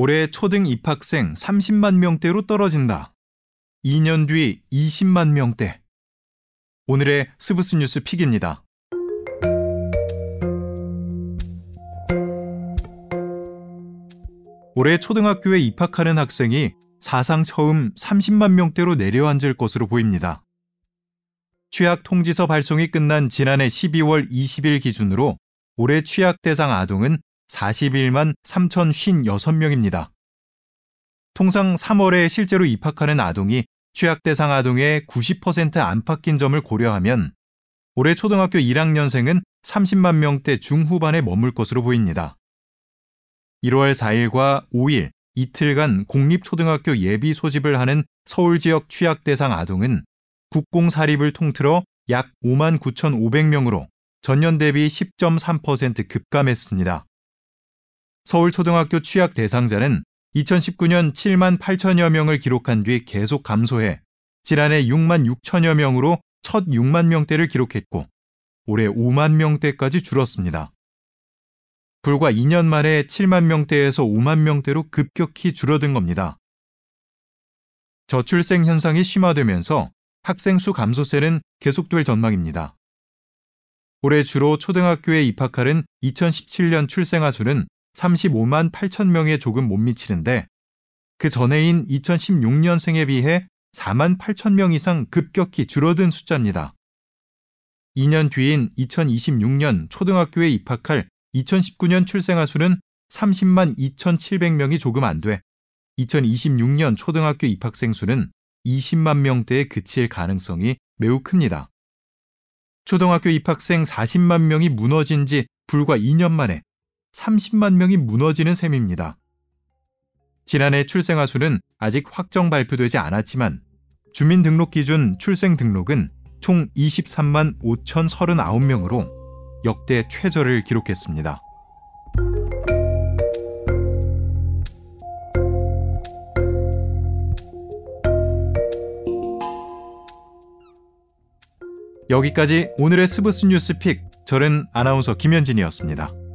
올해 초등 입학생 30만 명대로 떨어진다. 2년 뒤 20만 명대. 오늘의 스브스 뉴스 pick입니다. 올해 초등학교에 입학하는 학생이 사상 처음 30만 명대로 내려앉을 것으로 보입니다. 취학 통지서 발송이 끝난 지난해 12월 20일 기준으로 올해 취약 대상 아동은 41만 3,056명입니다. 통상 3월에 실제로 입학하는 아동이 취약 대상 아동의 90% 안팎인 점을 고려하면 올해 초등학교 1학년생은 30만 명대 중후반에 머물 것으로 보입니다. 1월 4일과 5일 이틀간 공립초등학교 예비 소집을 하는 서울 지역 취약 대상 아동은 국공 사립을 통틀어 약 5만 9,500명으로 전년 대비 10.3% 급감했습니다. 서울초등학교 취약 대상자는 2019년 7만 8천여 명을 기록한 뒤 계속 감소해 지난해 6만 6천여 명으로 첫 6만 명대를 기록했고 올해 5만 명대까지 줄었습니다. 불과 2년 만에 7만 명대에서 5만 명대로 급격히 줄어든 겁니다. 저출생 현상이 심화되면서 학생 수 감소세는 계속될 전망입니다. 올해 주로 초등학교에 입학하는 2017년 출생아 수는 35만 8천 명에 조금 못 미치는데 그 전해인 2016년생에 비해 4만 8천 명 이상 급격히 줄어든 숫자입니다. 2년 뒤인 2026년 초등학교에 입학할 2019년 출생아 수는 30만 2,700명이 조금 안 돼 2026년 초등학교 입학생 수는 20만 명대에 그칠 가능성이 매우 큽니다. 초등학교 입학생 40만 명이 무너진 지 불과 2년 만에 30만 명이 무너지는 셈입니다. 지난해 출생아 수는 아직 확정 발표되지 않았지만 주민등록 기준 출생 등록은 총 23만 5,039명으로 역대 최저를 기록했습니다. 여기까지 오늘의 스브스 뉴스 픽. 저는 아나운서 김현진이었습니다.